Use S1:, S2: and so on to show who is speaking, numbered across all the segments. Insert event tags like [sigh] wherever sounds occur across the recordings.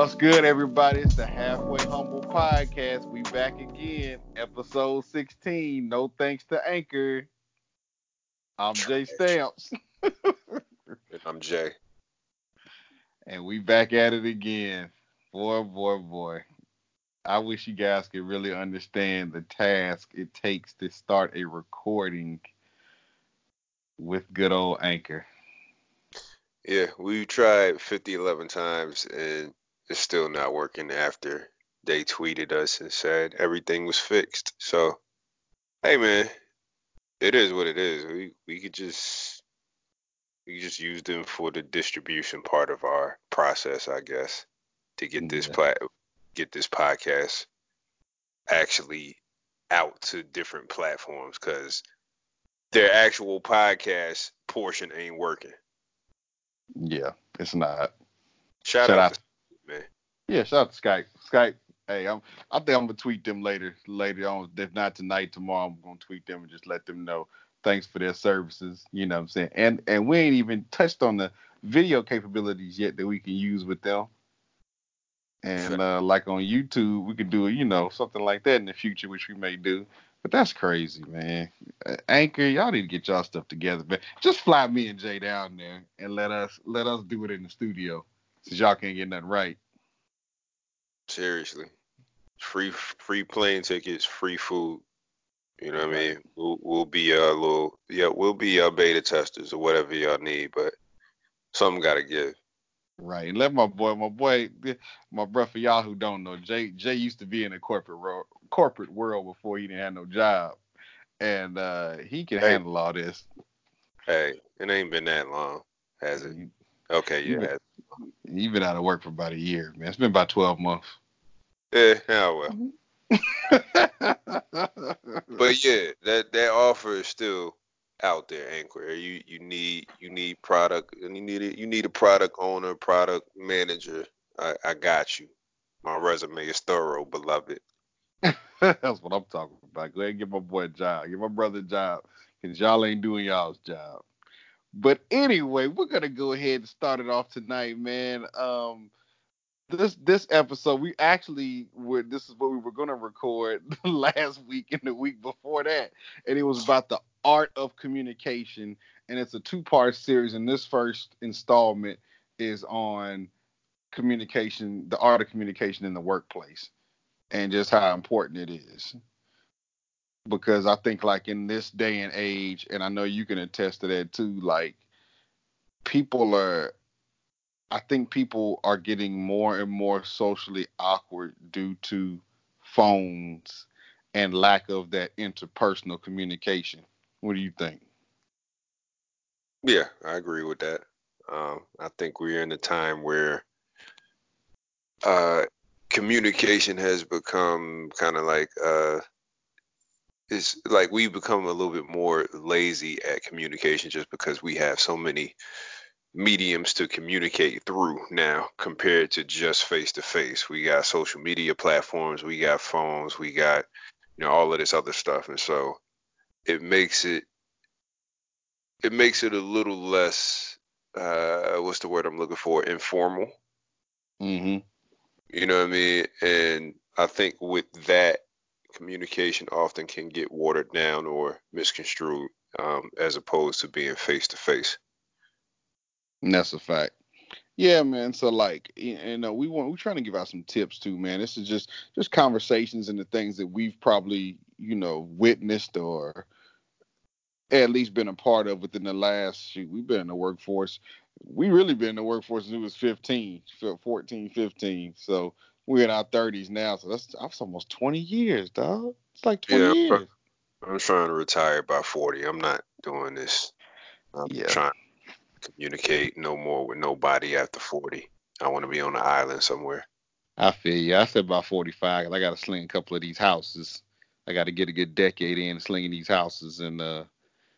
S1: What's good, everybody? It's the Halfway Humble Podcast. We back again, episode 16. No thanks to Anchor. I'm Jay Stamps.
S2: I'm Jay.
S1: And we back at it again. Boy, boy, boy. I wish you guys could really understand the task it takes to start a recording with good old Anchor.
S2: Yeah, we tried 50, 11 times and it's still not working after they tweeted us and said everything was fixed. So, hey man, it is what it is. We we could just we could just use them for the distribution part of our process, I guess, to get this yeah. plat get this podcast actually out to different platforms because their actual podcast portion ain't working.
S1: Yeah, it's not.
S2: Shout, Shout out, out, to.
S1: Yeah, shout out to Skype. Skype. Hey, I'm, I think I'm gonna tweet them later. Later on, if not tonight, tomorrow, I'm gonna tweet them and just let them know thanks for their services. You know what I'm saying? And and we ain't even touched on the video capabilities yet that we can use with them. And uh, like on YouTube, we could do you know something like that in the future, which we may do. But that's crazy, man. Anchor, y'all need to get y'all stuff together, man. Just fly me and Jay down there and let us let us do it in the studio, since y'all can't get nothing right.
S2: Seriously, free free plane tickets, free food. You know what I mean? We'll, we'll be a little yeah, we'll be our beta testers or whatever y'all need, but something got to give.
S1: Right. And let my boy, my boy, my brother, for y'all who don't know, Jay Jay used to be in the corporate world, corporate world before he didn't have no job, and uh, he can hey, handle all this.
S2: Hey, it ain't been that long, has it? Okay, yeah. Been,
S1: you've been out of work for about a year, man. It's been about twelve months.
S2: Yeah, yeah, well. [laughs] but yeah, that that offer is still out there, Anchor. You you need you need product and you need a, you need a product owner, product manager. I, I got you. My resume is thorough, beloved. [laughs]
S1: That's what I'm talking about. Go ahead and give my boy a job. Give my brother a job. Cause y'all ain't doing y'all's job. But anyway, we're gonna go ahead and start it off tonight, man. Um this this episode we actually were this is what we were gonna record [laughs] last week and the week before that. And it was about the art of communication. And it's a two part series. And this first installment is on communication, the art of communication in the workplace and just how important it is. Because I think like in this day and age, and I know you can attest to that too, like people are I think people are getting more and more socially awkward due to phones and lack of that interpersonal communication. What do you think?
S2: Yeah, I agree with that. Um, I think we're in a time where uh, communication has become kind of like uh, it's like we've become a little bit more lazy at communication just because we have so many mediums to communicate through now compared to just face to face. We got social media platforms, we got phones, we got you know all of this other stuff, and so it makes it it makes it a little less uh, what's the word I'm looking for informal.
S1: Mm-hmm.
S2: You know what I mean? And I think with that, communication often can get watered down or misconstrued um, as opposed to being face to face.
S1: That's a fact. Yeah, man. So like, you know, we want we're trying to give out some tips too, man. This is just just conversations and the things that we've probably you know witnessed or at least been a part of within the last shoot. We've been in the workforce. We really been in the workforce since we was 15, 14, 15. So we're in our 30s now. So that's that's almost 20 years, dog. It's like 20 yeah, years.
S2: I'm trying to retire by 40. I'm not doing this. I'm yeah. trying communicate no more with nobody after 40. I want to be on an island somewhere.
S1: I feel you. I said about 45. I got to sling a couple of these houses. I got to get a good decade in slinging these houses and uh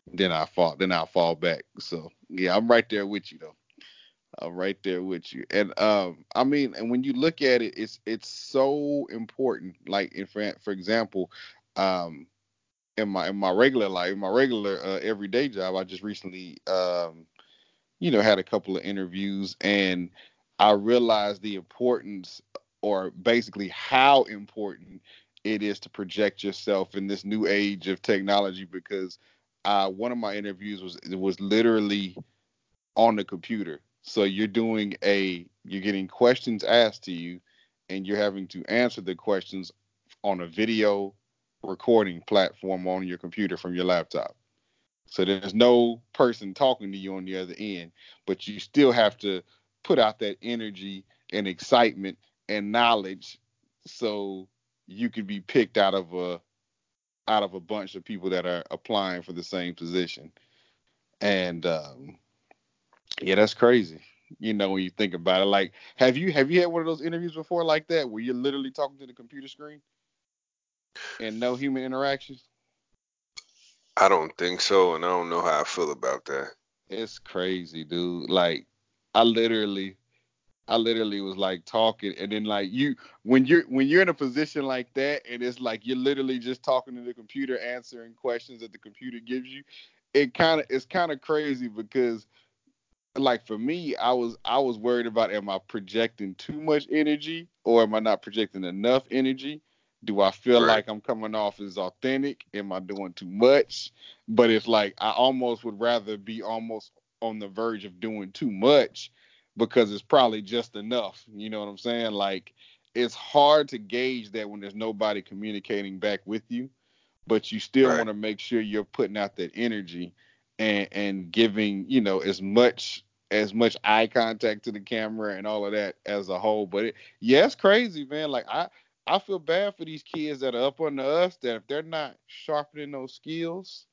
S1: then I fall then I'll fall back. So yeah, I'm right there with you though. I'm right there with you. And um I mean and when you look at it, it's it's so important. Like in for, for example, um in my in my regular life, my regular uh, everyday job, I just recently um you know had a couple of interviews and I realized the importance, or basically how important it is to project yourself in this new age of technology. Because uh, one of my interviews was was literally on the computer. So you're doing a you're getting questions asked to you, and you're having to answer the questions on a video recording platform on your computer from your laptop. So there's no person talking to you on the other end, but you still have to put out that energy and excitement and knowledge so you could be picked out of a out of a bunch of people that are applying for the same position. And um, yeah, that's crazy. You know, when you think about it, like, have you have you had one of those interviews before like that where you're literally talking to the computer screen and no human interactions?
S2: I don't think so, and I don't know how I feel about that.
S1: It's crazy, dude. Like, I literally, I literally was like talking, and then like you, when you're when you're in a position like that, and it's like you're literally just talking to the computer, answering questions that the computer gives you. It kind of it's kind of crazy because like for me, I was I was worried about am I projecting too much energy or am I not projecting enough energy? Do I feel right. like I'm coming off as authentic? Am I doing too much? But it's like I almost would rather be almost on the verge of doing too much because it's probably just enough. You know what I'm saying? Like it's hard to gauge that when there's nobody communicating back with you, but you still right. want to make sure you're putting out that energy and and giving you know as much as much eye contact to the camera and all of that as a whole. But it, yeah, it's crazy, man. Like I I feel bad for these kids that are up under us that if they're not sharpening those skills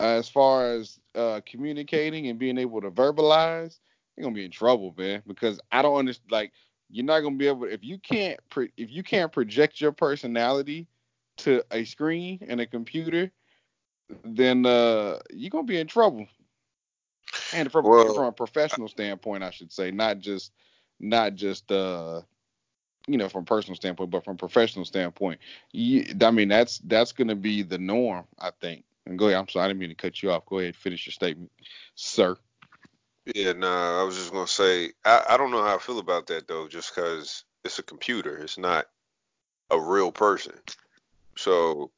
S1: uh, as far as uh, communicating and being able to verbalize, you're gonna be in trouble, man. Because I don't understand. Like you're not gonna be able if you can't pre- if you can't project your personality to a screen and a computer then uh, you're gonna be in trouble. And from well, from a professional standpoint, I should say, not just not just uh, you know, from personal standpoint, but from professional standpoint, you, I mean, that's that's gonna be the norm, I think. And go ahead. I'm sorry, I didn't mean to cut you off. Go ahead, finish your statement, sir.
S2: Yeah, nah, I was just gonna say, I, I don't know how I feel about that though, just because it's a computer, it's not a real person. So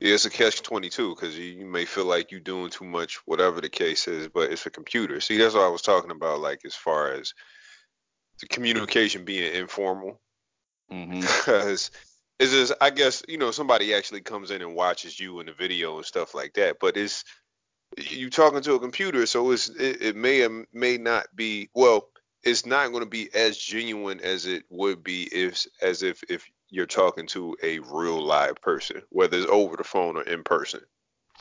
S2: yeah, it's a catch twenty two because you, you, may feel like you're doing too much, whatever the case is, but it's a computer. See, that's what I was talking about, like as far as the communication being informal.
S1: Mm-hmm. [laughs]
S2: Because it's just, I guess, you know, somebody actually comes in and watches you in the video and stuff like that, but it's you talking to a computer, so it's it, it may or may not be well. It's not going to be as genuine as it would be if as if if you're talking to a real live person, whether it's over the phone or in person.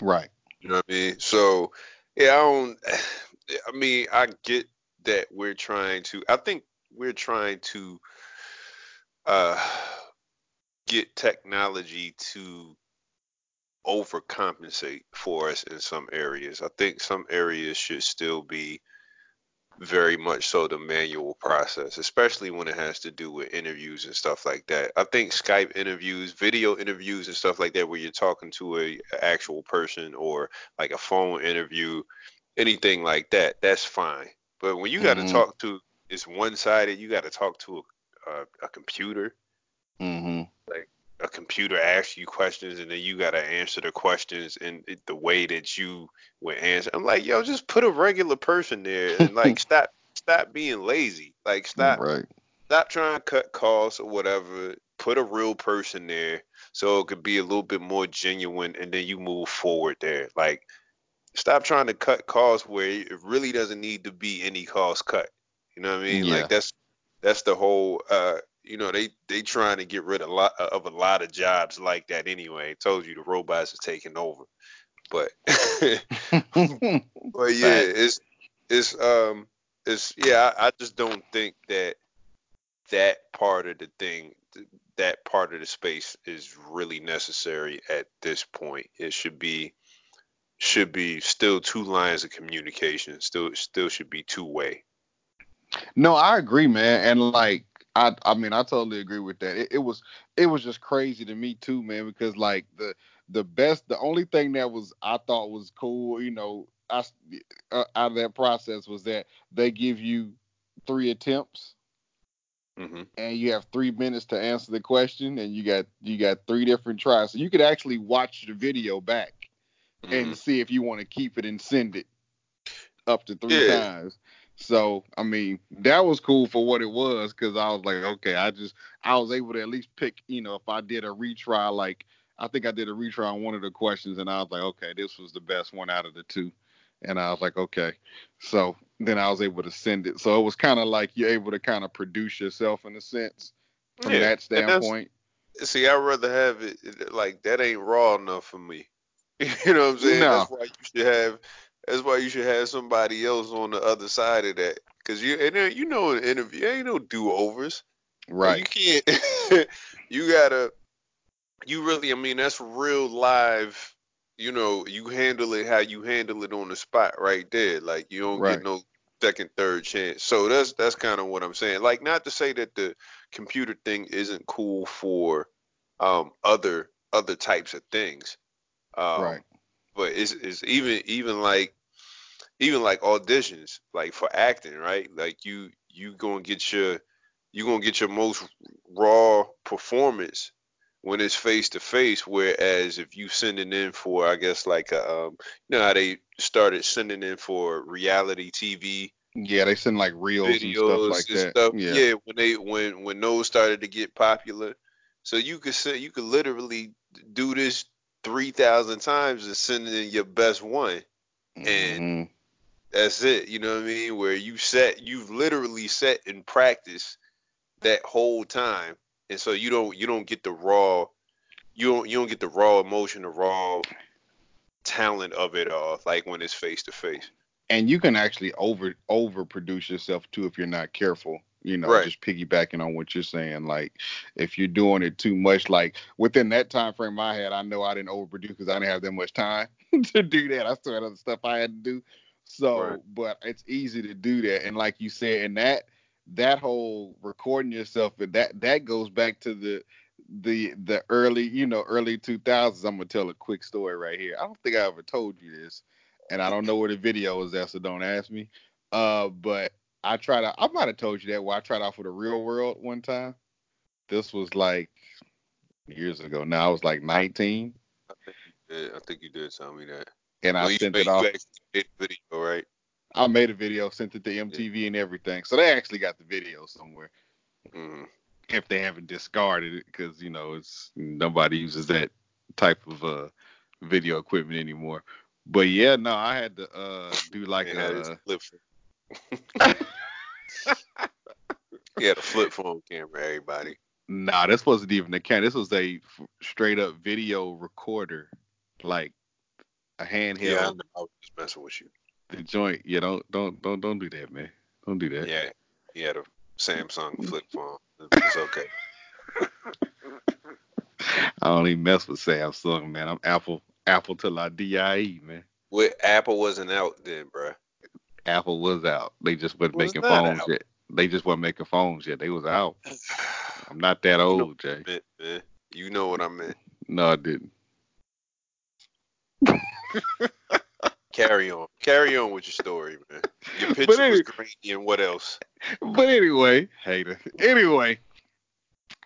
S1: Right.
S2: You know what I mean? So, yeah, I don't. [sighs] I mean, I get that we're trying to. I think we're trying to uh, get technology to overcompensate for us in some areas. I think some areas should still be very much so the manual process, especially when it has to do with interviews and stuff like that. I think Skype interviews, video interviews and stuff like that, where you're talking to a, a actual person or like a phone interview, anything like that, that's fine. But when you got to mm-hmm. talk to, it's one sided. You got to talk to a, a, a computer.
S1: Mm-hmm.
S2: Like a computer asks you questions and then you got to answer the questions in the way that you would answer. I'm like, yo, just put a regular person there and [laughs] like stop stop being lazy. Like stop
S1: right.
S2: stop trying to cut costs or whatever. Put a real person there so it could be a little bit more genuine and then you move forward there. Like stop trying to cut costs where it really doesn't need to be any cost cut. You know what I mean? Yeah. Like that's that's the whole uh you know they they trying to get rid of a lot of a lot of jobs like that anyway. I told you the robots are taking over, but [laughs] but yeah, it's it's um it's yeah I, I just don't think that that part of the thing that part of the space is really necessary at this point. It should be should be still two lines of communication. Still still should be two way.
S1: No, I agree, man. And like I I mean I totally agree with that. It, it, was it was just crazy to me too, man, because like the the best the only thing that was I thought was cool, you know, I, uh, out of that process was that they give you three attempts,
S2: Mm-hmm.
S1: and you have three minutes to answer the question, and you got you got three different tries. So you could actually watch the video back
S2: Mm-hmm.
S1: and see if you want to keep it and send it up to three
S2: Yeah.
S1: times. So I mean, that was cool for what it was because I was like, okay, I just I was able to at least pick, you know, if I did a retry, like I think I did a retry on one of the questions, and I was like, okay, this was the best one out of the two, and I was like, okay, so then I was able to send it. So it was kind of like you're able to kind of produce yourself in a sense from
S2: Yeah,
S1: that standpoint.
S2: See, I'd rather have it like that. Ain't raw enough for me. [laughs] You know what I'm saying?
S1: No.
S2: That's why you should have. That's why you should have somebody else on the other side of that. Cause you and you know, in an interview, ain't no do overs.
S1: Right.
S2: You can't. [laughs] you gotta. You really. I mean, that's real live. You know, you handle it how you handle it on the spot right there. Like you don't
S1: Right.
S2: get no second, third chance. So that's that's kind of what I'm saying. Like not to say that the computer thing isn't cool for um other other types of things. Um,
S1: right.
S2: But it's it's even even like even like auditions like for acting right like you you gonna get your you gonna get your most raw performance when it's face to face whereas if you sending in for i guess like a, um you know how they started sending in for reality tv
S1: Yeah, they send like reels and stuff
S2: videos
S1: like
S2: and
S1: that.
S2: stuff
S1: Yeah.
S2: yeah when they when when those started to get popular so you could say you could literally do this 3000 times and sending in your best one and
S1: Mhm.
S2: that's it. You know what I mean? Where you set, you've literally set in practice that whole time, and so you don't you don't get the raw, you don't you don't get the raw emotion, the raw talent of it all, like when it's face to face.
S1: and you can actually over overproduce yourself too if you're not careful you know
S2: Right.
S1: just piggybacking on what you're saying like if you're doing it too much like within that time frame i had i know i didn't overproduce because i didn't have that much time [laughs] to do that i still had other stuff i had to do so
S2: Right.
S1: but it's easy to do that and like you said and that that whole recording yourself and that that goes back to the the the early you know early 2000s i'm gonna tell a quick story right here i don't think i ever told you this and I don't know where the video is at, so don't ask me. Uh, but I tried out. I might have told you that where I tried out for the real world one time. This was like years ago. Now I was like 19,
S2: Yeah, I think you did tell me that.
S1: and I
S2: Well, you
S1: sent
S2: made-
S1: it off.
S2: You actually made a video, right?
S1: I made a video, sent it to MTV and everything. So they actually got the video somewhere.
S2: Mm.
S1: If they haven't discarded it, because you know it's nobody uses that type of uh video equipment anymore. But yeah, no, I had to uh do like
S2: its
S1: a. [laughs] [laughs]
S2: He had a flip phone camera, everybody.
S1: Nah, this wasn't even a camera. This was a f- straight up video recorder, like a handheld.
S2: Yeah, I, know. I was just messing with you.
S1: The joint. Yeah, don't don't don't don't do that, man. Don't do that.
S2: Yeah, he had a Samsung [laughs] flip phone. It's okay.
S1: I don't even mess with Samsung, man. I'm Apple. Apple till I die, man.
S2: What Apple wasn't out then, bruh.
S1: Apple was out. They just wasn't
S2: Was
S1: making phones
S2: out.
S1: yet. They just wasn't making phones yet. They was out. [sighs] I'm not that old, Jay.
S2: You know what I meant.
S1: No, I didn't. [laughs]
S2: Carry on. Carry on with your story, man. Your [laughs] picture
S1: any-
S2: was grainy and what else?
S1: but anyway, hater. Anyway,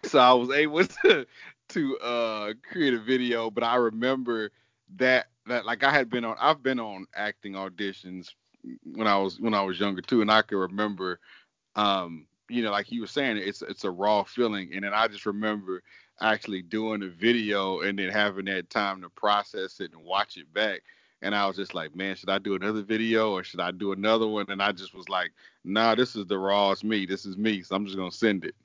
S1: so I was able [laughs] to to uh create a video, but I remember that that like I had been on I've been on acting auditions when I was when I was younger too, and I can remember um you know like you were saying it's it's a raw feeling, and then I just remember actually doing the video and then having that time to process it and watch it back. And I was just like, man, should I do another video or should I do another one? And I just was like, nah, this is the rawest me. This is me. So I'm just gonna send it.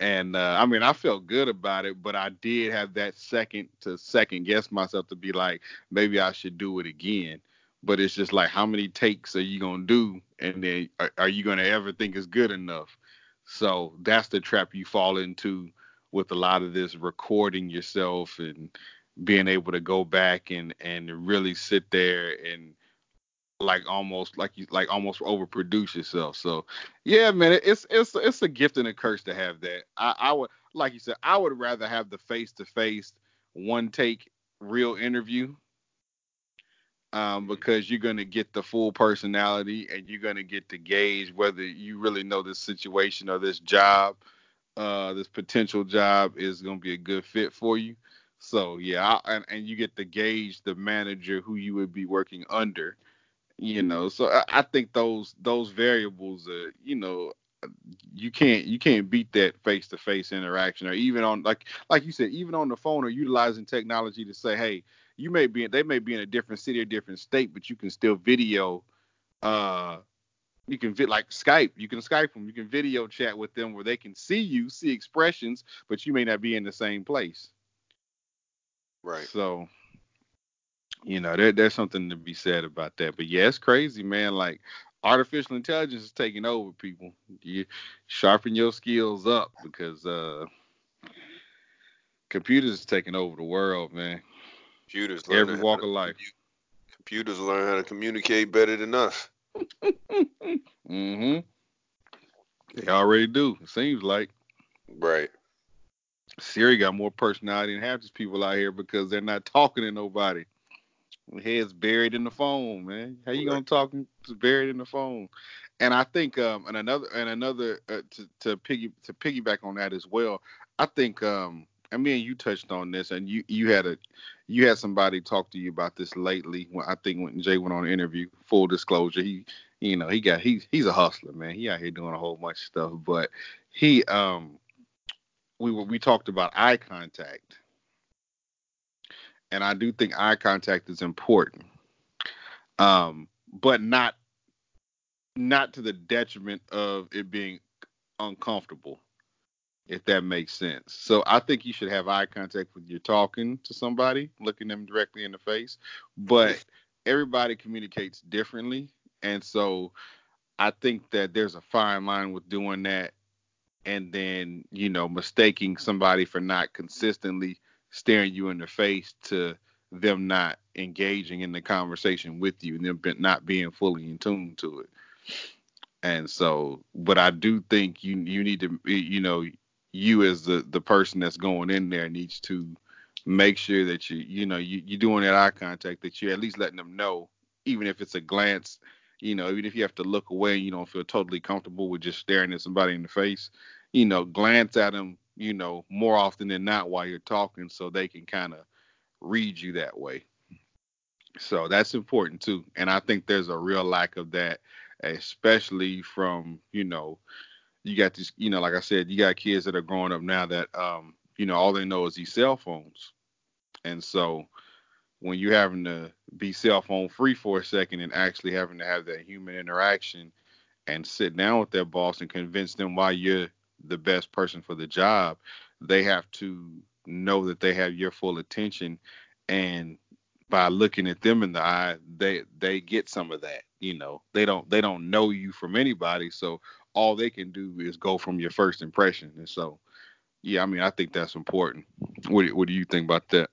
S1: And uh, I mean, I felt good about it, but I did have that second to second guess myself to be like, maybe I should do it again. But it's just like, how many takes are you gonna do, and then are, are you gonna ever think it's good enough? So that's the trap you fall into with a lot of this recording yourself and being able to go back and and really sit there and like almost like you like almost overproduce yourself. So yeah, man, it's it's it's a gift and a curse to have that. I, I would like you said, I would rather have the face to face one take real interview um, because you're going to get the full personality and you're going to get to gauge whether you really know this situation or this job, uh, this potential job is going to be a good fit for you. So yeah, I, and, and you get to gauge the manager who you would be working under. You know, so I, I think those those variables, uh, you know, you can't you can't beat that face to face interaction or even on like like you said even on the phone or utilizing technology to say hey you may be they may be in a different city or different state, but you can still video. Uh, you can fit like Skype. You can Skype them. You can video chat with them where they can see you, see expressions, but you may not be in the same place.
S2: Right.
S1: So, you know, there, there's something to be said about that. But yeah, it's crazy, man. Like artificial intelligence is taking over people. You sharpen your skills up because uh computers is taking over the world, man.
S2: Computers
S1: learn every walk of life.
S2: Computers learn how to communicate better than us. [laughs]
S1: mm-hmm. They already do. It seems like.
S2: Right.
S1: Siri got more personality than half these people out here because they're not talking to nobody. Head's buried in the phone, man. How you gonna talk? It's buried in the phone. And I think, um, and another, and another, uh, to to piggy to piggyback on that as well. I think, um, I mean, you touched on this, and you you had a you had somebody talk to you about this lately. When I think when Jay went on an interview. Full disclosure, he you know he got he he's a hustler, man. He out here doing a whole bunch of stuff, but he um we were we talked about eye contact, and I do think eye contact is important, um, but not not to the detriment of it being uncomfortable if that makes sense. So I think you should have eye contact when you're talking to somebody, looking them directly in the face. But everybody communicates differently. And so I think that there's a fine line with doing that and then, you know, mistaking somebody for not consistently staring you in the face to them not engaging in the conversation with you and them not being fully in tune to it. And so, but I do think you you need to you know you as the the person that's going in there needs to make sure that you you know you, you're doing that eye contact that you're at least letting them know even if it's a glance you know even if you have to look away and you don't feel totally comfortable with just staring at somebody in the face you know glance at them you know more often than not while you're talking so they can kind of read you that way. So that's important too and i think there's a real lack of that especially from you know you got these, you know, like I said, you got kids that are growing up now that, um, you know, all they know is these cell phones. And so when you're having to be cell phone free for a second and actually having to have that human interaction and sit down with their boss and convince them why you're the best person for the job, they have to know that they have your full attention and by looking at them in the eye, they they get some of that. You know, they don't they don't know you from anybody, so all they can do is go from your first impression. And so, yeah, I mean, I think that's important. What What do you think about that?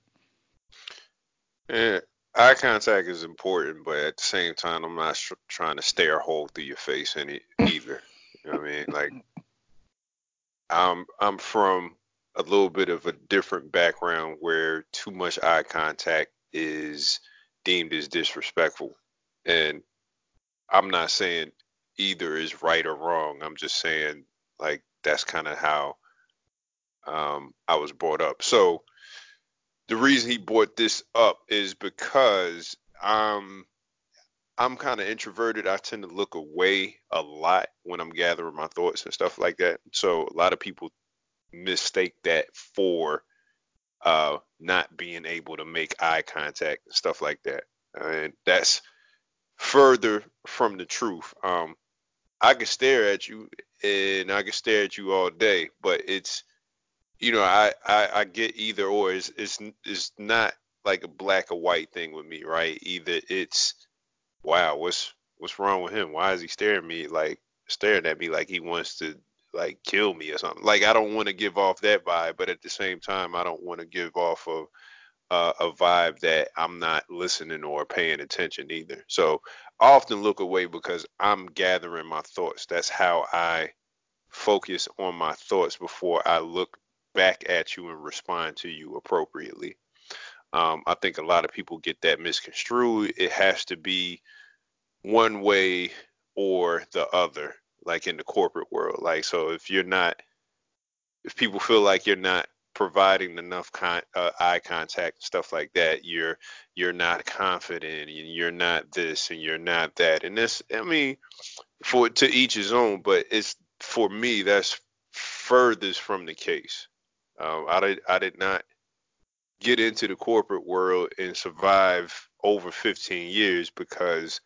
S2: Yeah, eye contact is important, but at the same time, I'm not trying to stare a hole through your face any either. you know what I mean? Like, I'm I'm from a little bit of a different background where too much eye contact is deemed as disrespectful, and I'm not saying either is right or wrong. I'm just saying like that's kind of how um, I was brought up. So the reason he brought this up is because I'm I'm kind of introverted. I tend to look away a lot when I'm gathering my thoughts and stuff like that. So a lot of people mistake that for uh, not being able to make eye contact and stuff like that. And that's further from the truth. Um, I can stare at you and I can stare at you all day, but it's you know I I, I get either or. It's, it's it's not like a black or white thing with me, right? Either it's wow, what's what's wrong with him? Why is he staring me like staring at me like he wants to like kill me or something? Like I don't want to give off that vibe, but at the same time I don't want to give off of uh, a vibe that I'm not listening or paying attention either. So I often look away because I'm gathering my thoughts. That's how I focus on my thoughts before I look back at you and respond to you appropriately. Um, I think a lot of people get that misconstrued. It has to be one way or the other, like in the corporate world. Like, so if you're not, if people feel like you're not providing enough con- uh, eye contact stuff like that you're you're not confident and you're not this and you're not that and this i mean for to each his own but it's for me that's furthest from the case um, i did i did not get into the corporate world and survive over 15 years because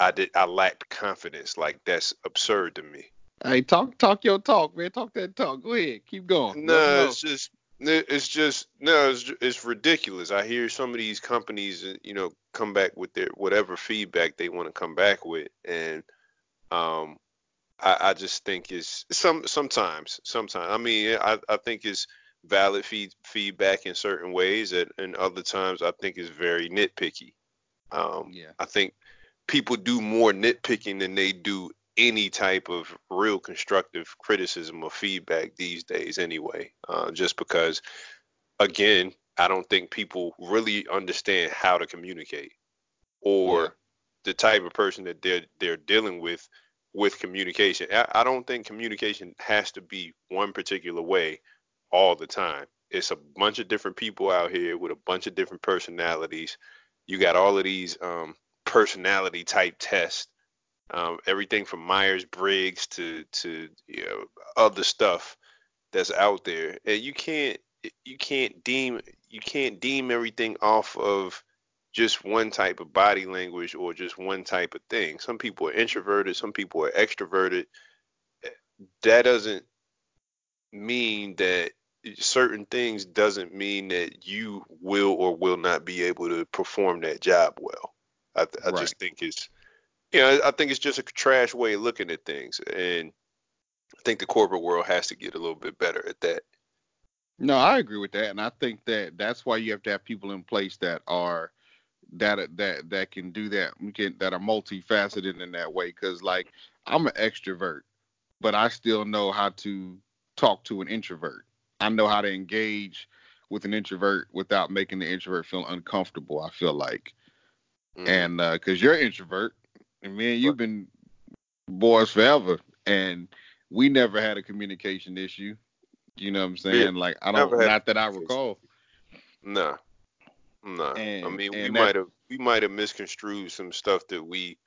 S2: i did i lacked confidence like that's absurd to me
S1: Hey, talk talk your talk, man. Talk that talk. Go ahead, keep going.
S2: No, it's just it's just no, it's, it's ridiculous. I hear some of these companies, uh, you know, come back with their whatever feedback they want to come back with, and um, I, I just think it's some sometimes, sometimes. I mean, I, I think it's valid feed, feedback in certain ways, and, and other times I think it's very nitpicky. Um, yeah. I think people do more nitpicking than they do any type of real constructive criticism or feedback these days anyway uh, just because again i don't think people really understand how to communicate or yeah. the type of person that they're they're dealing with with communication. I, I don't think communication has to be one particular way all the time. It's a bunch of different people out here with a bunch of different personalities. You got all of these um, personality type tests um, everything from Myers Briggs to to you know other stuff that's out there, and you can't you can't deem you can't deem everything off of just one type of body language or just one type of thing. Some people are introverted, some people are extroverted. That doesn't mean that certain things doesn't mean that you will or will not be able to perform that job well. I, I right. just think it's you know, I think it's just a trash way of looking at things, and I think the corporate world has to get a little bit better at that.
S1: No, I agree with that, and I think that that's why you have to have people in place that are that that that can do that, can, that are multifaceted in that way. Because like I'm an extrovert, but I still know how to talk to an introvert. I know how to engage with an introvert without making the introvert feel uncomfortable. I feel like, mm-hmm. and because uh, you're an introvert, and me and you've been boys forever, and we never had a communication issue. You know what I'm saying? Yeah, like I don't, not that I recall.
S2: No, no. And, I mean, we might have we might have misconstrued some stuff that we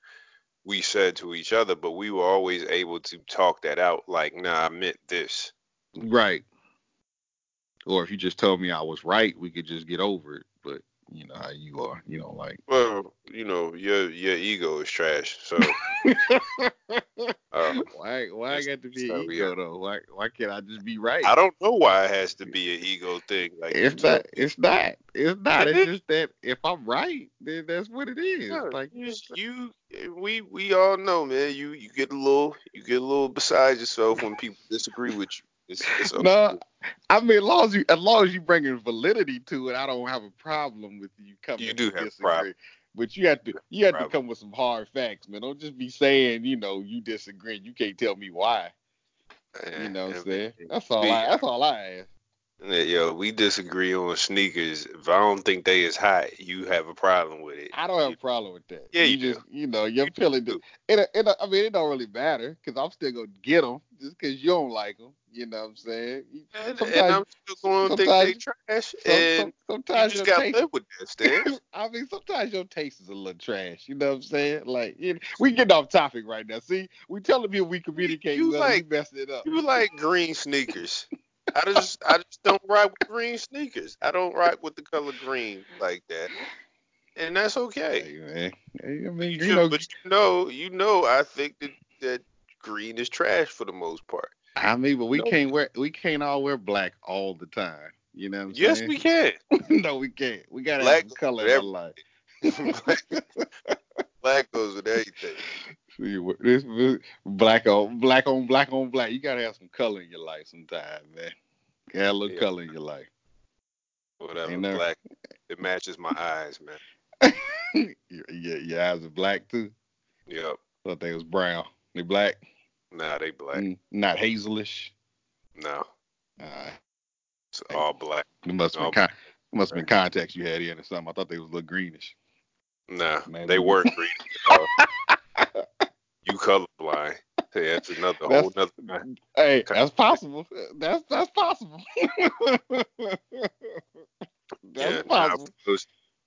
S2: we said to each other, but we were always able to talk that out. Like, nah, I meant this.
S1: Right. Or if you just told me I was right, we could just get over it. But you know how you are. You know, like
S2: well, you know, your your ego is trash. So [laughs]
S1: uh, why why I got to be an ego though? Why why can't I just be right?
S2: I don't know why it has to be an ego thing. Like
S1: it's not it's not it's not. It's just that if I'm right, then that's what it is. Yeah, like
S2: you, you we we all know, man. You you get a little you get a little beside yourself when people disagree with you. It's, it's okay.
S1: No, I mean, as long as you as long as you bringing validity to it, I don't have a problem with you coming.
S2: You do have disagree. problem.
S1: But you have to you have to come with some hard facts, man. Don't just be saying, you know, you disagree. You can't tell me why. You know what I'm saying? That's all I that's all I ask.
S2: Yo, we disagree on sneakers. If I don't think they is hot, you have a problem with it.
S1: I don't have a problem with that. Yeah, you, you just, you know, you're you feeling. Do. It, it, I mean, it don't really matter because I'm still gonna get them just because you don't like them. You know what I'm saying?
S2: Sometimes, and I'm still going to think they trash. Some, and sometimes you just got to live with that, [laughs] Stan.
S1: I mean, sometimes your taste is a little trash. You know what I'm saying? Like, you know, we getting off topic right now. See, we telling people we communicate you well, like, we messing it up.
S2: You like green sneakers. [laughs] I just I just don't ride with green sneakers. I don't ride with the color green like that. And that's okay.
S1: Hey, man. I mean,
S2: you, you know, but you know, you know, I think that that green is trash for the most part.
S1: I mean, but we no. can't wear we can't all wear black all the time. You know what I'm
S2: yes,
S1: saying?
S2: we can. [laughs]
S1: no, we can't. We gotta black have color in our life. [laughs] [laughs]
S2: black goes with everything.
S1: See, this, this, black on black on black on black. You gotta have some color in your life sometime, man. Got a little yeah. color in your life.
S2: Whatever. Ain't black. It matches my eyes, man. [laughs]
S1: yeah, your eyes are black too.
S2: Yep.
S1: Thought they was brown. They black.
S2: Nah, they black. Mm,
S1: not hazelish.
S2: No. It's all black.
S1: It must be kind. Must have been contacts you had in or something. I thought they was a little greenish.
S2: Nah, Maybe. they weren't [laughs] green. You colorblind. Hey, that's another that's, whole nother.
S1: Hey, that's possible. That's that's possible. [laughs] that's yeah, possible. Nah,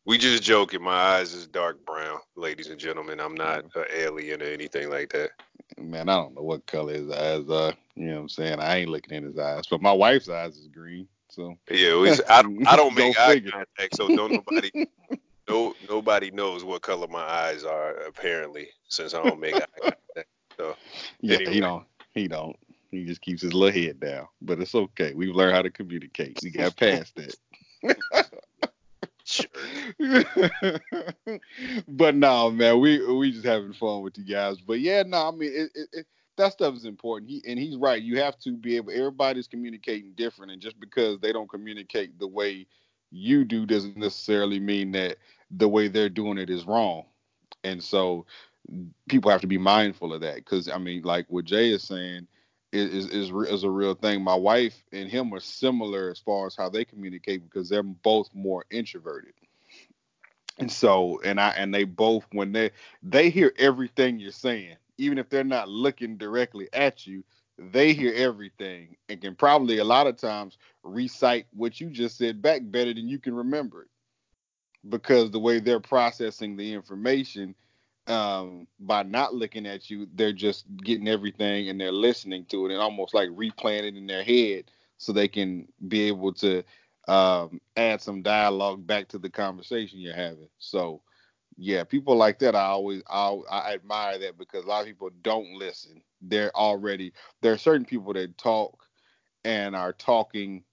S2: we just joking. My eyes is dark brown, ladies and gentlemen. I'm not mm. an alien or anything like that.
S1: Man, I don't know what color his eyes are. You know what I'm saying? I ain't looking in his eyes, but my wife's eyes is green. So
S2: yeah, I, [laughs] I don't make eye contact, so don't nobody [laughs] no nobody knows what color my eyes are apparently since I don't make eye [laughs] contact. So
S1: yeah, anyway. he don't. He don't. He just keeps his little head down. But it's okay. We've learned how to communicate. We got past that. sure. [laughs] but no, man, we we just having fun with you guys. But yeah, no, I mean, it, it, it, that stuff is important. He and he's right. You have to be able. Everybody's communicating different, and just because they don't communicate the way you do doesn't necessarily mean that the way they're doing it is wrong. And so people have to be mindful of that because I mean, like what Jay is saying is, is is a real thing. My wife and him are similar as far as how they communicate because they're both more introverted. And so, and I and they both when they they hear everything you're saying, even if they're not looking directly at you, they hear everything and can probably a lot of times recite what you just said back better than you can remember it because the way they're processing the information um, by not looking at you they're just getting everything and they're listening to it and almost like replaying it in their head so they can be able to um, add some dialogue back to the conversation you're having. So yeah, people like that, I always I, I admire that because a lot of people don't listen. They're already there are certain people that talk and are talking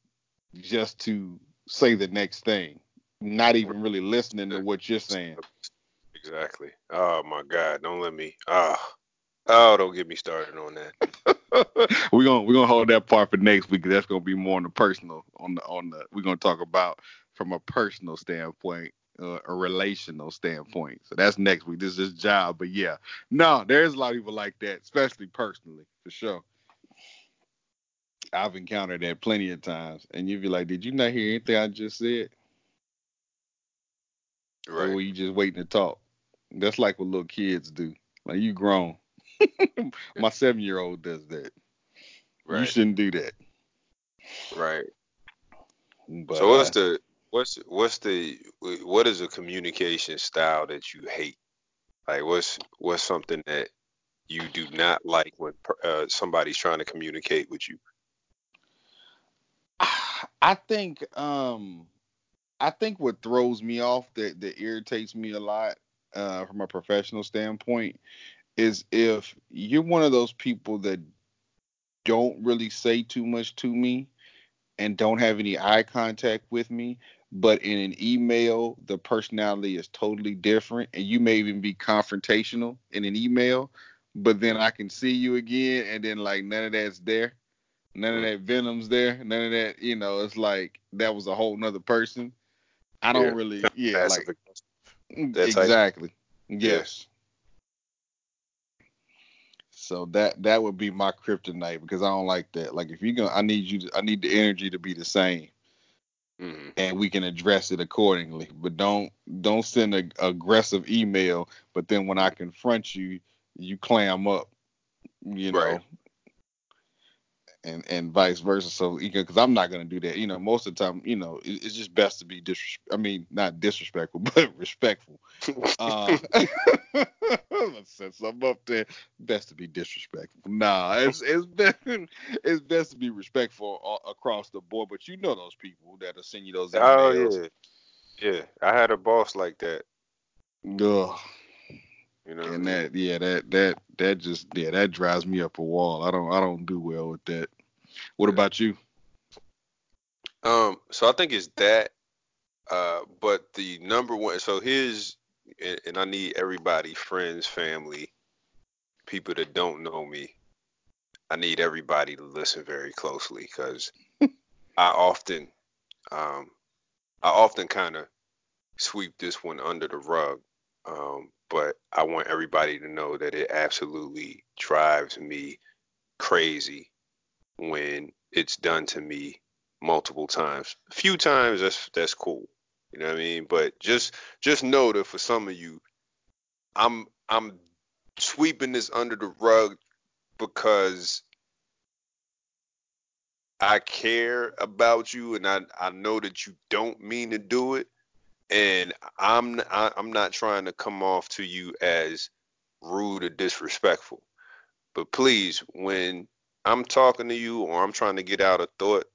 S1: just to say the next thing, not even really listening to what you're saying.
S2: Exactly. Oh my God, don't let me. Ah. Oh. Oh, don't get me started on
S1: that. [laughs] we're gonna we're gonna hold that part for next week. That's gonna be more on the personal on the on the we're gonna talk about from a personal standpoint uh, a relational standpoint. So that's next week. This is job, but yeah, no, there's a lot of people like that, especially personally, for sure. I've encountered that plenty of times, and you'd be like, "Did you not hear anything I just said?" Right. Or were you just waiting to talk? That's like what little kids do. Like you grown. [laughs] My seven year old does that. Right. You shouldn't do that.
S2: Right. But, so what's the what's what's the what is a communication style that you hate? Like what's what's something that you do not like when uh, somebody's trying to communicate with you? [sighs]
S1: I think um I think what throws me off that that irritates me a lot uh, from a professional standpoint is if you're one of those people that don't really say too much to me and don't have any eye contact with me, but in an email the personality is totally different and you may even be confrontational in an email but then i can see you again and then like none of that's there. None of that venom's there. None of that you know it's like that was a whole nother person. I don't yeah. really yeah like mm, exactly. Yes. So that that would be my kryptonite because i don't like that. Like if you're gonna i need you to i need the energy to be the same mm-hmm. and we can address it accordingly. But don't don't send an aggressive email. But then when I confront you, you clam up. You know. Right. And, and vice versa. So because I'm not gonna do that, you know, most of the time, you know, it, it's just best to be dis. I mean, not disrespectful, [laughs] but respectful. uh, [laughs] let's set something up there. Best to be disrespectful. Nah, it's it's best [laughs] it's best to be respectful across the board. But you know those people that are send you those emails.
S2: Oh yeah, yeah. I had a boss like that.
S1: Ugh. You know, and that yeah, that that that just yeah, that drives me up a wall. I don't I don't do well with that. What yeah. about you?
S2: Um, so I think it's that. Uh, but the number one, so his and, and I need everybody, friends, family, people that don't know me. I need everybody to listen very closely because [laughs] I often, um, I often kind of sweep this one under the rug. Um, but I want everybody to know that it absolutely drives me crazy when it's done to me multiple times. A few times that's that's cool. You know what I mean? But just just know that for some of you, I'm I'm sweeping this under the rug because I care about you and I I know that you don't mean to do it and I'm I, am i am not trying to come off to you as rude or disrespectful. But please, when I'm talking to you or I'm trying to get out a thought,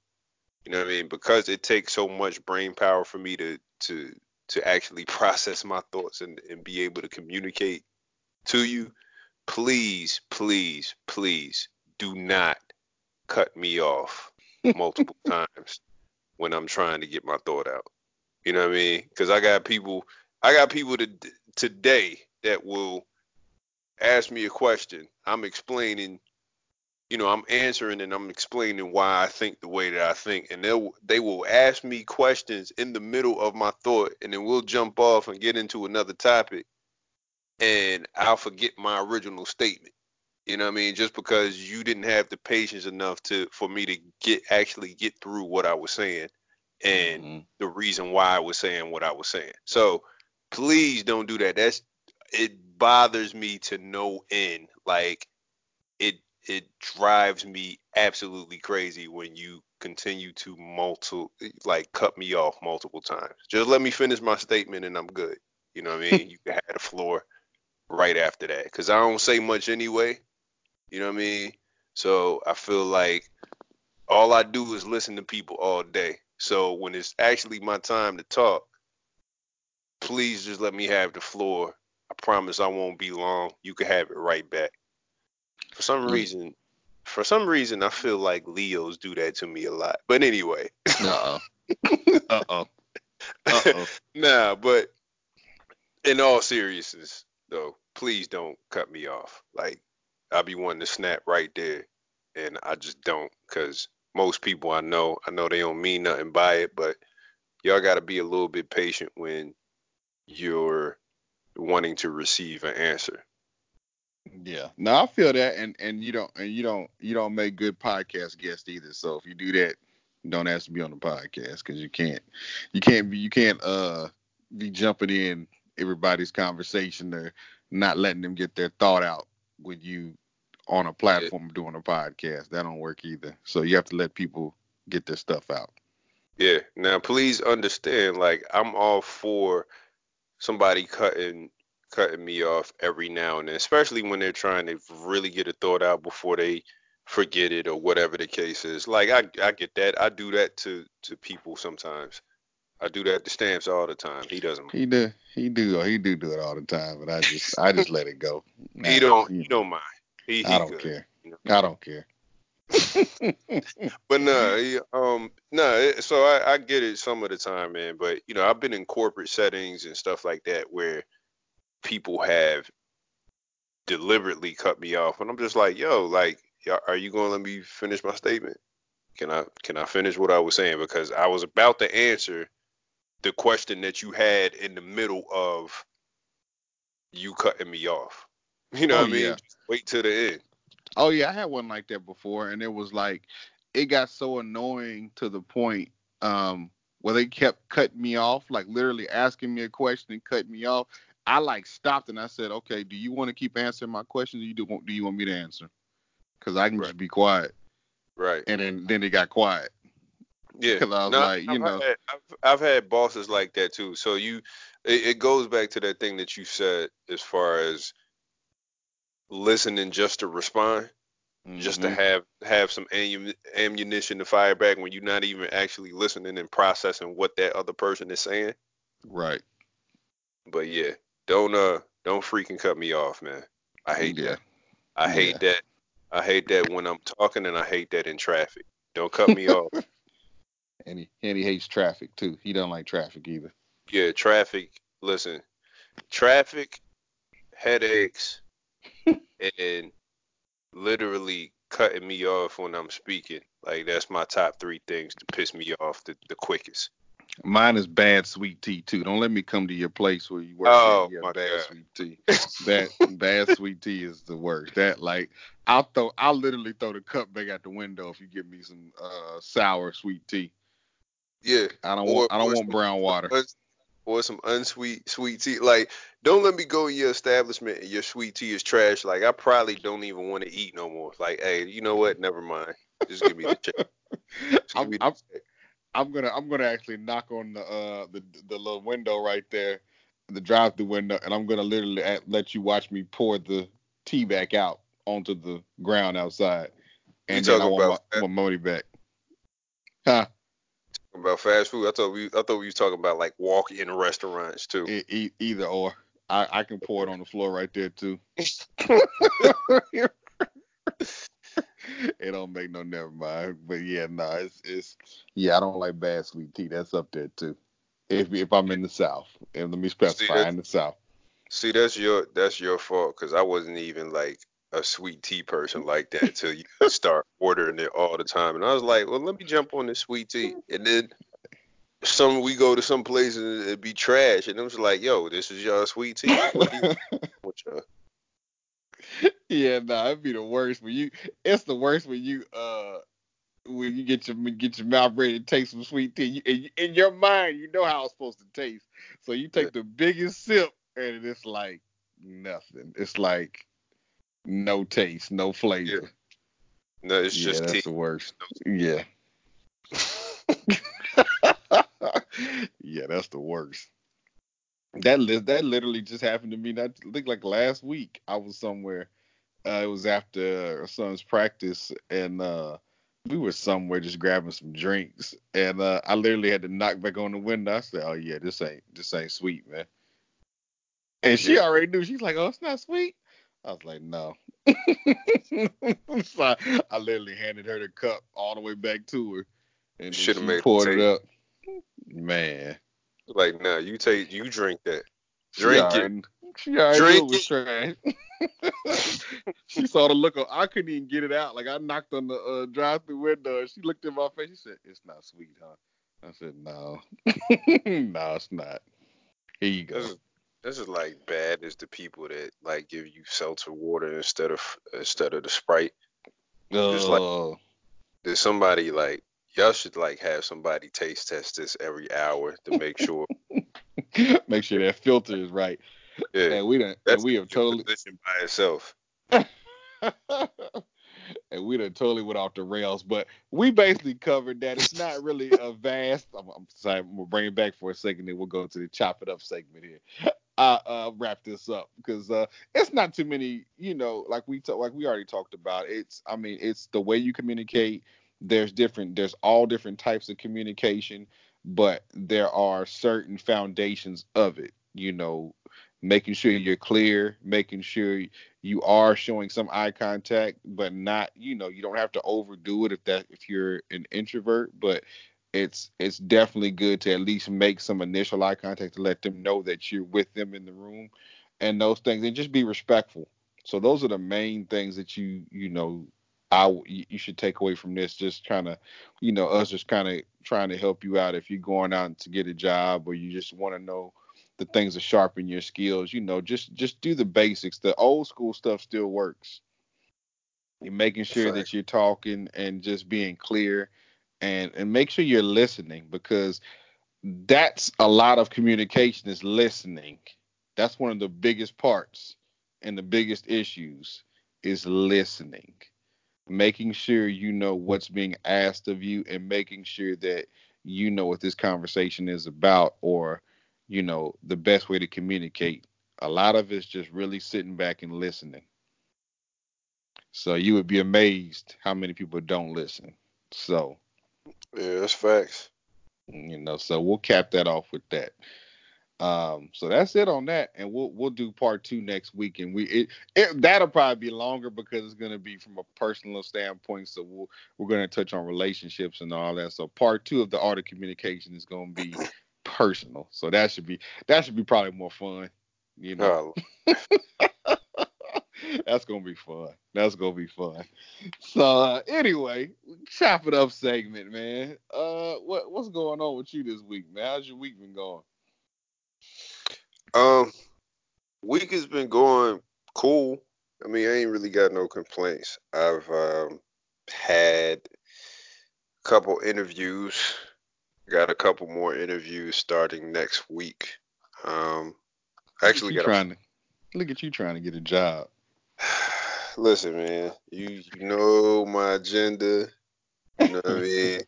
S2: you know what I mean? Because it takes so much brain power for me to to to actually [laughs] process my thoughts and, and be able to communicate to you, please, please, please do not cut me off multiple [laughs] times when I'm trying to get my thought out. You know what I mean? Because I got people, I got people to, today that will ask me a question. I'm explaining, you know, I'm answering and I'm explaining why I think the way that I think, and they they will ask me questions in the middle of my thought, and then we'll jump off and get into another topic, and I'll forget my original statement. You know what I mean? Just because you didn't have the patience enough to for me to get actually get through what I was saying and mm-hmm. the reason why I was saying what I was saying. So please don't do that. That's it bothers me to no end. Like it it drives me absolutely crazy when you continue to multiple like cut me off multiple times. Just let me finish my statement and I'm good. You know what I mean? [laughs] you can have the floor right after that cuz I don't say much anyway. You know what I mean? So I feel like all I do is listen to people all day. So when it's actually my time to talk, please just let me have the floor. I promise I won't be long. You can have it right back. For some yeah. reason, for some reason, I feel like Leos do that to me a lot. But anyway.
S1: Uh [laughs] oh. uh oh. Uh [laughs] oh.
S2: nah, but in all seriousness, though, please don't cut me off. Like I'll be wanting to snap right there, and I just don't, cause most people I know, I know they don't mean nothing by it, but y'all got to be a little bit patient when you're wanting to receive an answer.
S1: Yeah, no, I feel that, and and you don't and you don't you don't make good podcast guests either. So if you do that, don't ask to be on the podcast because you can't you can't be you can't uh be jumping in everybody's conversation or not letting them get their thought out when you on a platform yeah. doing a podcast. That don't work either. So you have to let people get their stuff out.
S2: Yeah. Now please understand, like I'm all for somebody cutting cutting me off every now and then, especially when they're trying to really get a thought out before they forget it or whatever the case is. Like I I get that. I do that to to people sometimes. I do that to stamps all the time. He doesn't.
S1: He do. He do. He do do it all the time, but I just I just let it go.
S2: he don't. He don't mind. He, he
S1: I don't
S2: good,
S1: care. You know? I don't care. [laughs]
S2: but no, he, um, no. So I, I get it some of the time, man. But you know, I've been in corporate settings and stuff like that where people have deliberately cut me off, and I'm just like, yo, like, are you gonna let me finish my statement? Can I can I finish what I was saying? Because I was about to answer the question that you had in the middle of you cutting me off. [laughs] You know oh, what I mean? Yeah. wait till the end.
S1: Oh yeah, I had one like that before, and it was like it got so annoying to the point um, where they kept cutting me off, like literally asking me a question and cutting me off. I like stopped and I said, "Okay, do you want to keep answering my questions? Or you do want, do you want me to answer? Because I can right. just be quiet."
S2: Right.
S1: And then then they got quiet.
S2: Yeah. Because I was no, like, you I've know, had, I've, I've had bosses like that too. So you, it, it goes back to that thing that you said as far as listening just to respond, mm-hmm. just to mm-hmm. have have some ammunition to fire back when you're not even actually listening and processing what that other person is saying.
S1: Right.
S2: But yeah, don't uh don't freaking cut me off, man. I hate yeah. that. I yeah. hate that. I hate that when I'm talking and I hate that in traffic. Don't cut me off. [laughs]
S1: And he and he hates traffic too. He don't like traffic either.
S2: Yeah, traffic. Listen, traffic, headaches, and literally cutting me off when I'm speaking. Like that's my top three things to piss me off the, the quickest.
S1: Mine is bad sweet tea too. Don't let me come to your place where you work.
S2: Oh,
S1: yeah,
S2: my
S1: bad
S2: God.
S1: sweet tea. that bad [laughs] sweet tea is the worst. That like I'll throw I'll literally throw the cup back out the window if you give me some uh sour sweet tea.
S2: Yeah.
S1: I don't
S2: Or-
S1: want I don't want brown water.
S2: Or some unsweet sweet tea. Like, don't let me go in your establishment and your sweet tea is trash. Like, I probably don't even want to eat no more. Like, hey, you know what? Never mind. Just give me the check.
S1: I'm,
S2: me the
S1: I'm
S2: check.
S1: I'm gonna I'm gonna actually knock on the uh the the little window right there, the drive-through window, and I'm gonna literally at, let you watch me pour the tea back out onto the ground outside, and then I want
S2: about
S1: my, my money back. Huh?
S2: About fast food. I thought we I thought we was talking about like walk-in restaurants too.
S1: E- e- either or. I, I can pour it on the floor right there too. [laughs] it don't make no never mind. But yeah, no, it's it's yeah, I don't like bad sweet tea. That's up there too. If if I'm in the South, and let me specify
S2: that's-
S1: in the South.
S2: See, that's your that's your fault because I wasn't even like a sweet tea person [laughs] like that until you start ordering it all the time. And I was like, well, let me jump on this sweet tea. And then some we go to some place and it'd be trash, and it was like, yo, this is your sweet tea. [laughs]
S1: Yeah, nah, it'd be the worst when you. It's the worst when you uh when you get your get your mouth ready to taste some sweet tea. You, in, in your mind, you know how it's supposed to taste, so you take the biggest sip, and it's like nothing. It's like no taste, no flavor.
S2: no, it's
S1: yeah,
S2: just
S1: that's
S2: tea.
S1: the worst. Yeah. [laughs] yeah, that's the worst. That li- that literally just happened to me. Not I think like last week. I was somewhere. Uh, it was after our son's practice, and uh, we were somewhere just grabbing some drinks, and uh, I literally had to knock back on the window. I said, "Oh yeah, this ain't this ain't sweet, man." And she
S2: Yeah.
S1: already knew. She's like, "Oh, it's not sweet." I was like, "No." [laughs] so I, I literally handed her the cup all the way back to her, and then
S2: Shoulda
S1: she
S2: made
S1: poured it up. Man,
S2: Like, nah, you take you drink that.
S1: she
S2: Drink it.
S1: She already
S2: Drink
S1: knew it was trash. [laughs] she saw the look. On, I couldn't even get it out. Like I knocked on the uh, drive-through window, and she looked in my face. She said, "It's not sweet, huh?" I said, "No, [laughs] no, it's not." Here you go.
S2: This is like bad as the people that like give you seltzer water instead of instead of the Sprite. Just like-
S1: Oh,
S2: There's somebody like y'all should like have somebody taste test this every hour to make sure. [laughs]
S1: make sure that filter is right.
S2: Yeah,
S1: And we done,
S2: that's
S1: and we have totally,
S2: position by itself. [laughs]
S1: and we done totally went off the rails. But we basically covered that. It's not really a vast. I'm, I'm sorry, gonna bring it back for a second, then we'll go to the chop it up segment here. I uh, wrap this up because uh, it's not too many. You know, like we talk, like we already talked about. It's, I mean, it's the way you communicate. There's different. There's all different types of communication, but there are certain foundations of it. You know, making sure you're clear, making sure you are showing some eye contact, but not, you know, you don't have to overdo it if that if you're an introvert, but it's it's definitely good to at least make some initial eye contact to let them know that you're with them in the room and those things and just be respectful. So those are the main things that you you know I you should take away from this just kind of you know us just kind of trying to help you out if you're going out to get a job or you just want to know the things to sharpen your skills. You know, just just do the basics. The old school stuff still works. You're making sure
S2: Fact.
S1: that you're talking and just being clear, and and make sure you're listening because that's a lot of communication is listening. That's one of the biggest parts and the biggest issues is listening. Making sure you know what's being asked of you and making sure that you know what this conversation is about or you know the best way to communicate a lot of it's just really sitting back and listening so you would be amazed how many people don't listen so
S2: Yeah, that's facts.
S1: you know so we'll cap that off with that. Um so that's it on that and we'll we'll do part two next week and we it, it that'll probably be longer because it's going to be from a personal standpoint so we'll we're going to touch on relationships and all that. So part two of the art of communication is going to be personal. So that should be that should be probably more fun you know.
S2: Oh, [laughs]
S1: That's gonna be fun. That's gonna be fun. So uh, anyway, chop it up segment, man. Uh, what what's going on with you this week, man? How's your week been going?
S2: Um, week has been going cool. I mean, I ain't really got no complaints. I've um, had a couple interviews. Got a couple more interviews starting next week. Um, actually got
S1: trying a, to look at you trying to get a job.
S2: Listen, man, you you know my agenda. You know what I [laughs] mean.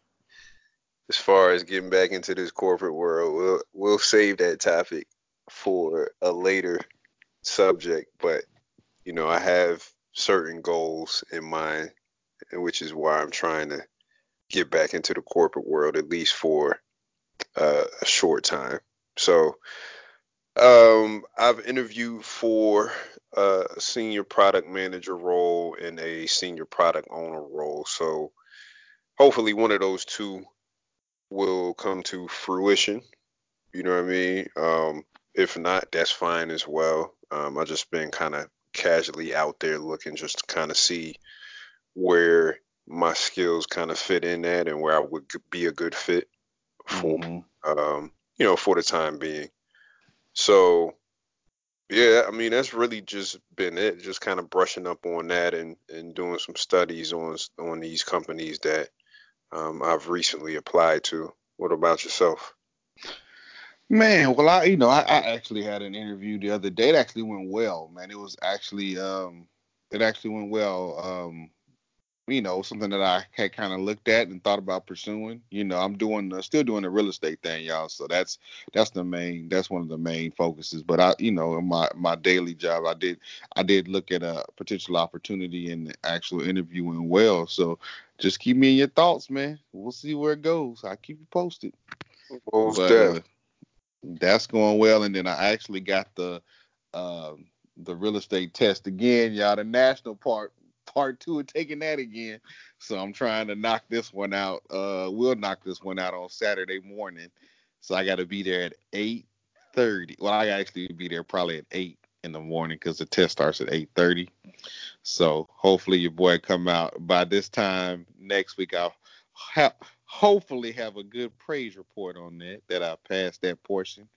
S2: As far as getting back into this corporate world, we'll we'll save that topic for a later subject. But you know, I have certain goals in mind, which is why I'm trying to get back into the corporate world at least for uh, a short time. So um, I've interviewed for a senior product manager role and a senior product owner role. So hopefully one of those two will come to fruition. You know what I mean? Um, if not, that's fine as well. Um, I've just been kind of casually out there looking just to kind of see where my skills kind of fit in that and where I would be a good fit for, mm-hmm. um, you know, for the time being. So, yeah, I mean that's really just been it. Just kind of brushing up on that and and doing some studies on on these companies that um, I've recently applied to. What about yourself?
S1: Man, well, I you know I, I, actually had an interview the other day. It actually went well, man. It was actually um it actually went well. Um you know, something that I had kind of looked at and thought about pursuing. You know, I'm doing uh, still doing the real estate thing, y'all. So that's that's the main that's one of the main focuses. But I, you know, in my my daily job, I did I did look at a potential opportunity in the actual interviewing well. So just keep me in your thoughts, man. We'll see where it goes. I keep you posted.
S2: But. Uh,
S1: that's going well, and then I actually got the. Um, the real estate test again, y'all. The national part part two of taking that again. So I'm trying to knock this one out. Uh, we'll knock this one out on Saturday morning. So I got to be there at 8:30. Well, I actually be there probably at 8 in the morning because the test starts at 8:30. So hopefully your boy come out by this time next week. I'll ha- hopefully have a good praise report on that that I passed that portion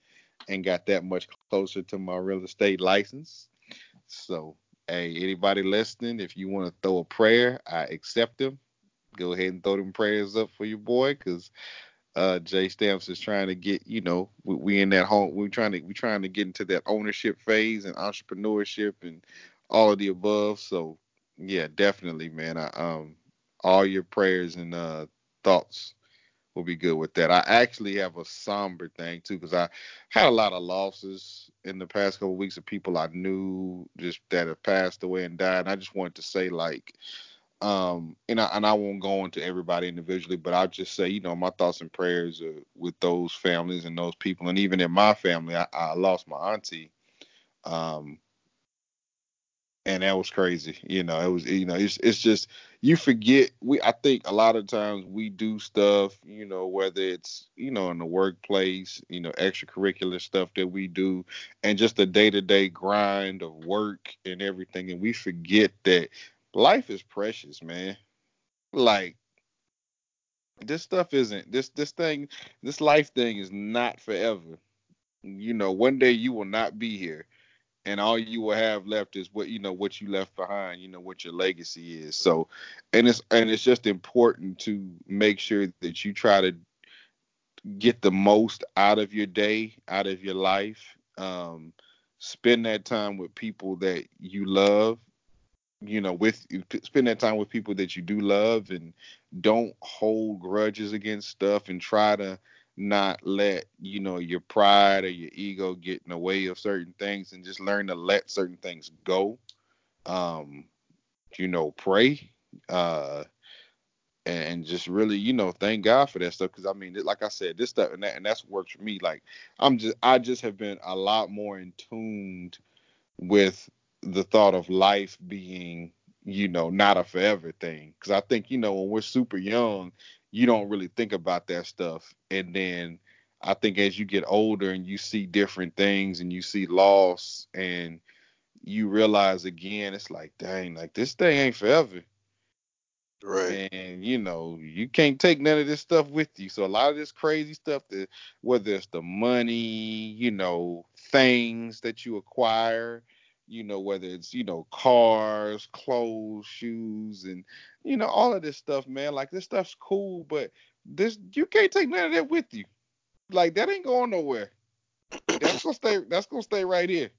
S1: and got that much closer to my real estate license. So hey, anybody listening, if you want to throw a prayer, I accept them. Go ahead and throw them prayers up for your boy, because uh, Jay Stamps is trying to get, you know, we, we in that home, we're trying to we're trying to get into that ownership phase and entrepreneurship and all of the above. So yeah, definitely, man. I, um, all your prayers and uh, thoughts will be good with that. I actually have a somber thing too because I had a lot of losses in the past couple of weeks of people I knew just that have passed away and died. And I just wanted to say like, um, and I and I won't go into everybody individually, but I'll just say, you know, my thoughts and prayers are with those families and those people, and even in my family, I, I lost my auntie. Um, and that was crazy. You know, it was you know, it's it's just you forget we I think a lot of times we do stuff, you know, whether it's, you know, in the workplace, you know, extracurricular stuff that we do and just the day-to-day grind of work and everything and we forget that life is precious, man. Like this stuff isn't this this thing this life thing is not forever. You know, one day you will not be here and all you will have left is what you know what you left behind you know what your legacy is. So and it's and it's just important to make sure that you try to get the most out of your day out of your life. Um, spend that time with people that you love you know with spend that time with people that you do love and don't hold grudges against stuff and try to not let you know your pride or your ego get in the way of certain things and just learn to let certain things go. Um you know pray uh and just really you know thank god for that stuff. Because i mean like i said this stuff and, that, and that's works for me. Like i'm just i just have been a lot more in tuned with the thought of life being you know not a forever thing. Because i think you know when we're super young you don't really think about that stuff. And then I think as you get older and you see different things and you see loss and you realize again, it's like, dang, like this thing ain't forever.
S2: Right.
S1: And you know, you can't take none of this stuff with you. So a lot of this crazy stuff that whether it's the money, you know, things that you acquire, you know, whether it's, you know, cars, clothes, shoes, and you know, all of this stuff, man. Like this stuff's cool, but this you can't take none of that with you. Like that ain't going nowhere. That's gonna stay that's gonna stay right here.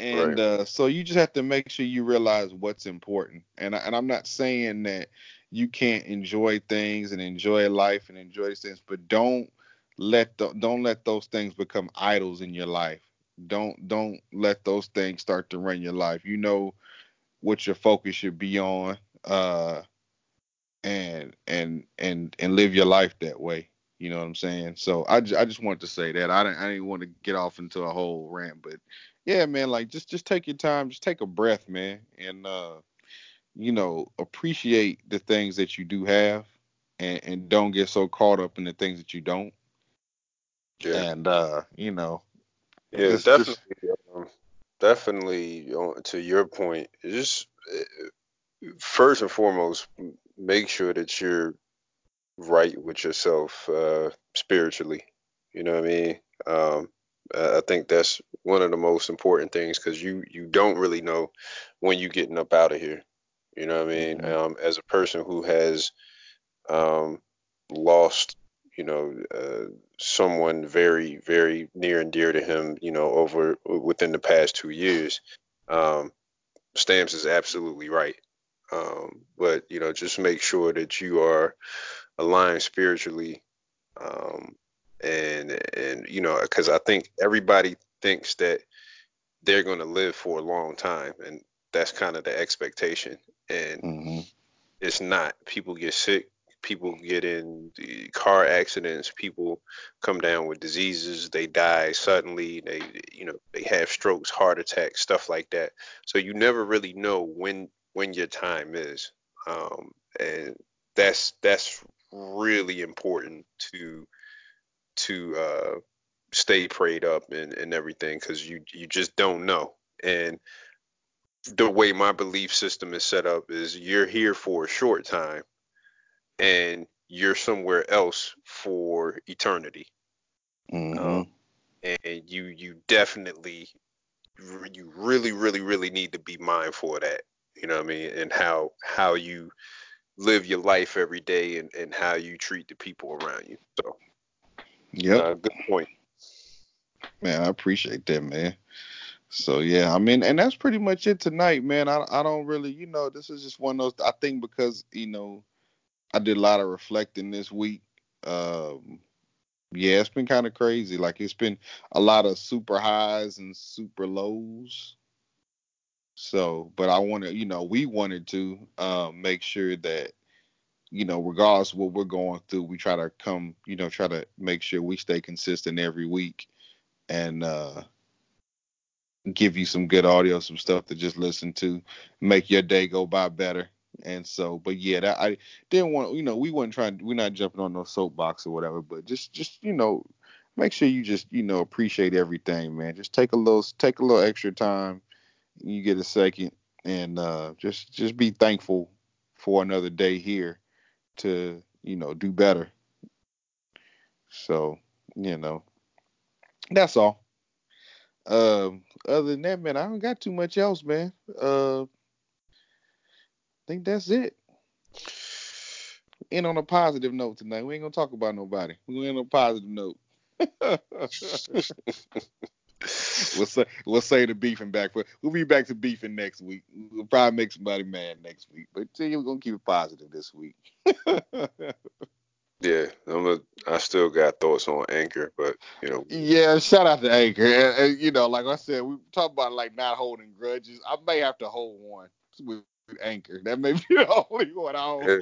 S1: And
S2: Right.
S1: uh, so you just have to make sure you realize what's important. And I, and I'm not saying that you can't enjoy things and enjoy life and enjoy these things, but don't let the, don't let those things become idols in your life. Don't don't let those things start to run your life. You know what your focus should be on, uh, and and and and live your life that way. You know what I'm saying? So I, ju- I just wanted to say that I didn't I didn't want to get off into a whole rant, but yeah, man, like just just take your time, just take a breath, man, and uh, you know appreciate the things that you do have, and and don't get so caught up in the things that you don't.
S2: Yeah.
S1: And uh, you know,
S2: Yeah,
S1: just
S2: definitely.
S1: just
S2: Um, definitely. On, to your point, just uh, first and foremost, make sure that you're right with yourself uh, spiritually. You know what I mean? Um, I think that's one of the most important things because you you don't really know when you're getting up out of here. You know what I mean?
S1: mhm,
S2: Um, as a person who has um, lost, you know, uh, someone very, very near and dear to him, you know, over within the past two years. Um, Stamps is absolutely right. Um, but you know, just make sure that you are aligned spiritually, um, and and you know, because I think everybody thinks that they're going to live for a long time, and that's kind of the expectation. And
S1: mhm,
S2: it's not. People get sick. People get in car accidents. People come down with diseases. They die suddenly. They, you know, they have strokes, heart attacks, stuff like that. So you never really know when when your time is, um, and that's that's really important to to uh, stay prayed up and, and everything because you you just don't know. And the way my belief system is set up is you're here for a short time and you're somewhere else for eternity. Uh,
S1: mhm,
S2: and you you definitely you really really really need to be mindful of that. You know what I mean? And how how you live your life every day and, and how you treat the people around you. So
S1: yeah,
S2: uh, good point.
S1: man, I appreciate that, man. So yeah, I mean, and that's pretty much it tonight, man. I I don't really, you know, this is just one of those. I think because you know I did a lot of reflecting this week. Um, yeah, it's been kind of crazy. Like it's been a lot of super highs and super lows. So, but I want to, you know, we wanted to um, make sure that, you know, regardless of what we're going through, we try to come, you know, try to make sure we stay consistent every week and uh, give you some good audio, some stuff to just listen to, make your day go by better. And so, but yeah, that I didn't want, you know, we weren't trying, we're not jumping on no soapbox or whatever, but just, just you know, make sure you just, you know, appreciate everything, man. Just take a little, take a little extra time, you get a second, and uh, just, just be thankful for another day here to, you know, do better. So, you know, that's all. Um, other than that, man, I don't got too much else, man. Uh, think that's it. End on a positive note tonight. We ain't gonna talk about nobody. We gonna end on a positive note. [laughs] we'll say we'll say the beefing back for we'll be back to beefing next week. We'll probably make somebody mad next week, but see, we're gonna keep it positive this week. [laughs]
S2: Yeah, I'm a, I still got thoughts on Anchor, but you know,
S1: yeah, shout out to Anchor. And, and, you know, like I said, we talk about like not holding grudges. I may have to hold one with Anchor. That may be [laughs] the only one I hold.
S2: eh,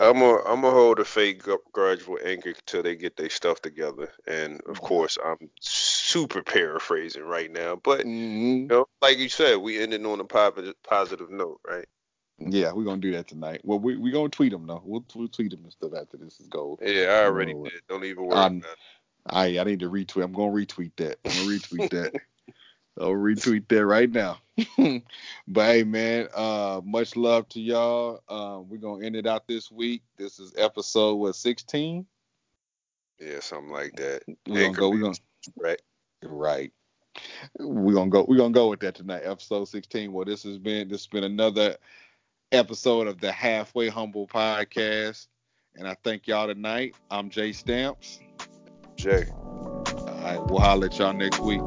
S2: I'm a I'm gonna hold a fake gr- grudge with Anchor till they get their stuff together. And of course, I'm super paraphrasing right now, but
S1: hmm
S2: you know, like you said, we ended on a positive positive note, right?
S1: Yeah, we're gonna do that tonight. Well, we we gonna tweet them though. We'll, we'll tweet them and stuff after this is gold.
S2: Yeah, I already
S1: over.
S2: did. Don't even worry about it.
S1: I I need to retweet. I'm gonna retweet that. I'm gonna retweet that. [laughs] I'll retweet that right now. [laughs] but hey, man, uh, much love to y'all. Uh, we're gonna end it out this week. This is episode what 16.
S2: Yeah, something like that.
S1: We're gonna go. We're gonna
S2: right.
S1: Right. We're gonna go. We're gonna go with that tonight. Episode 16. Well, this has been this has been another episode of the Halfway Humble podcast, and I thank y'all tonight. I'm Jay Stamps.
S2: Jay.
S1: All right, we'll holler at y'all next week.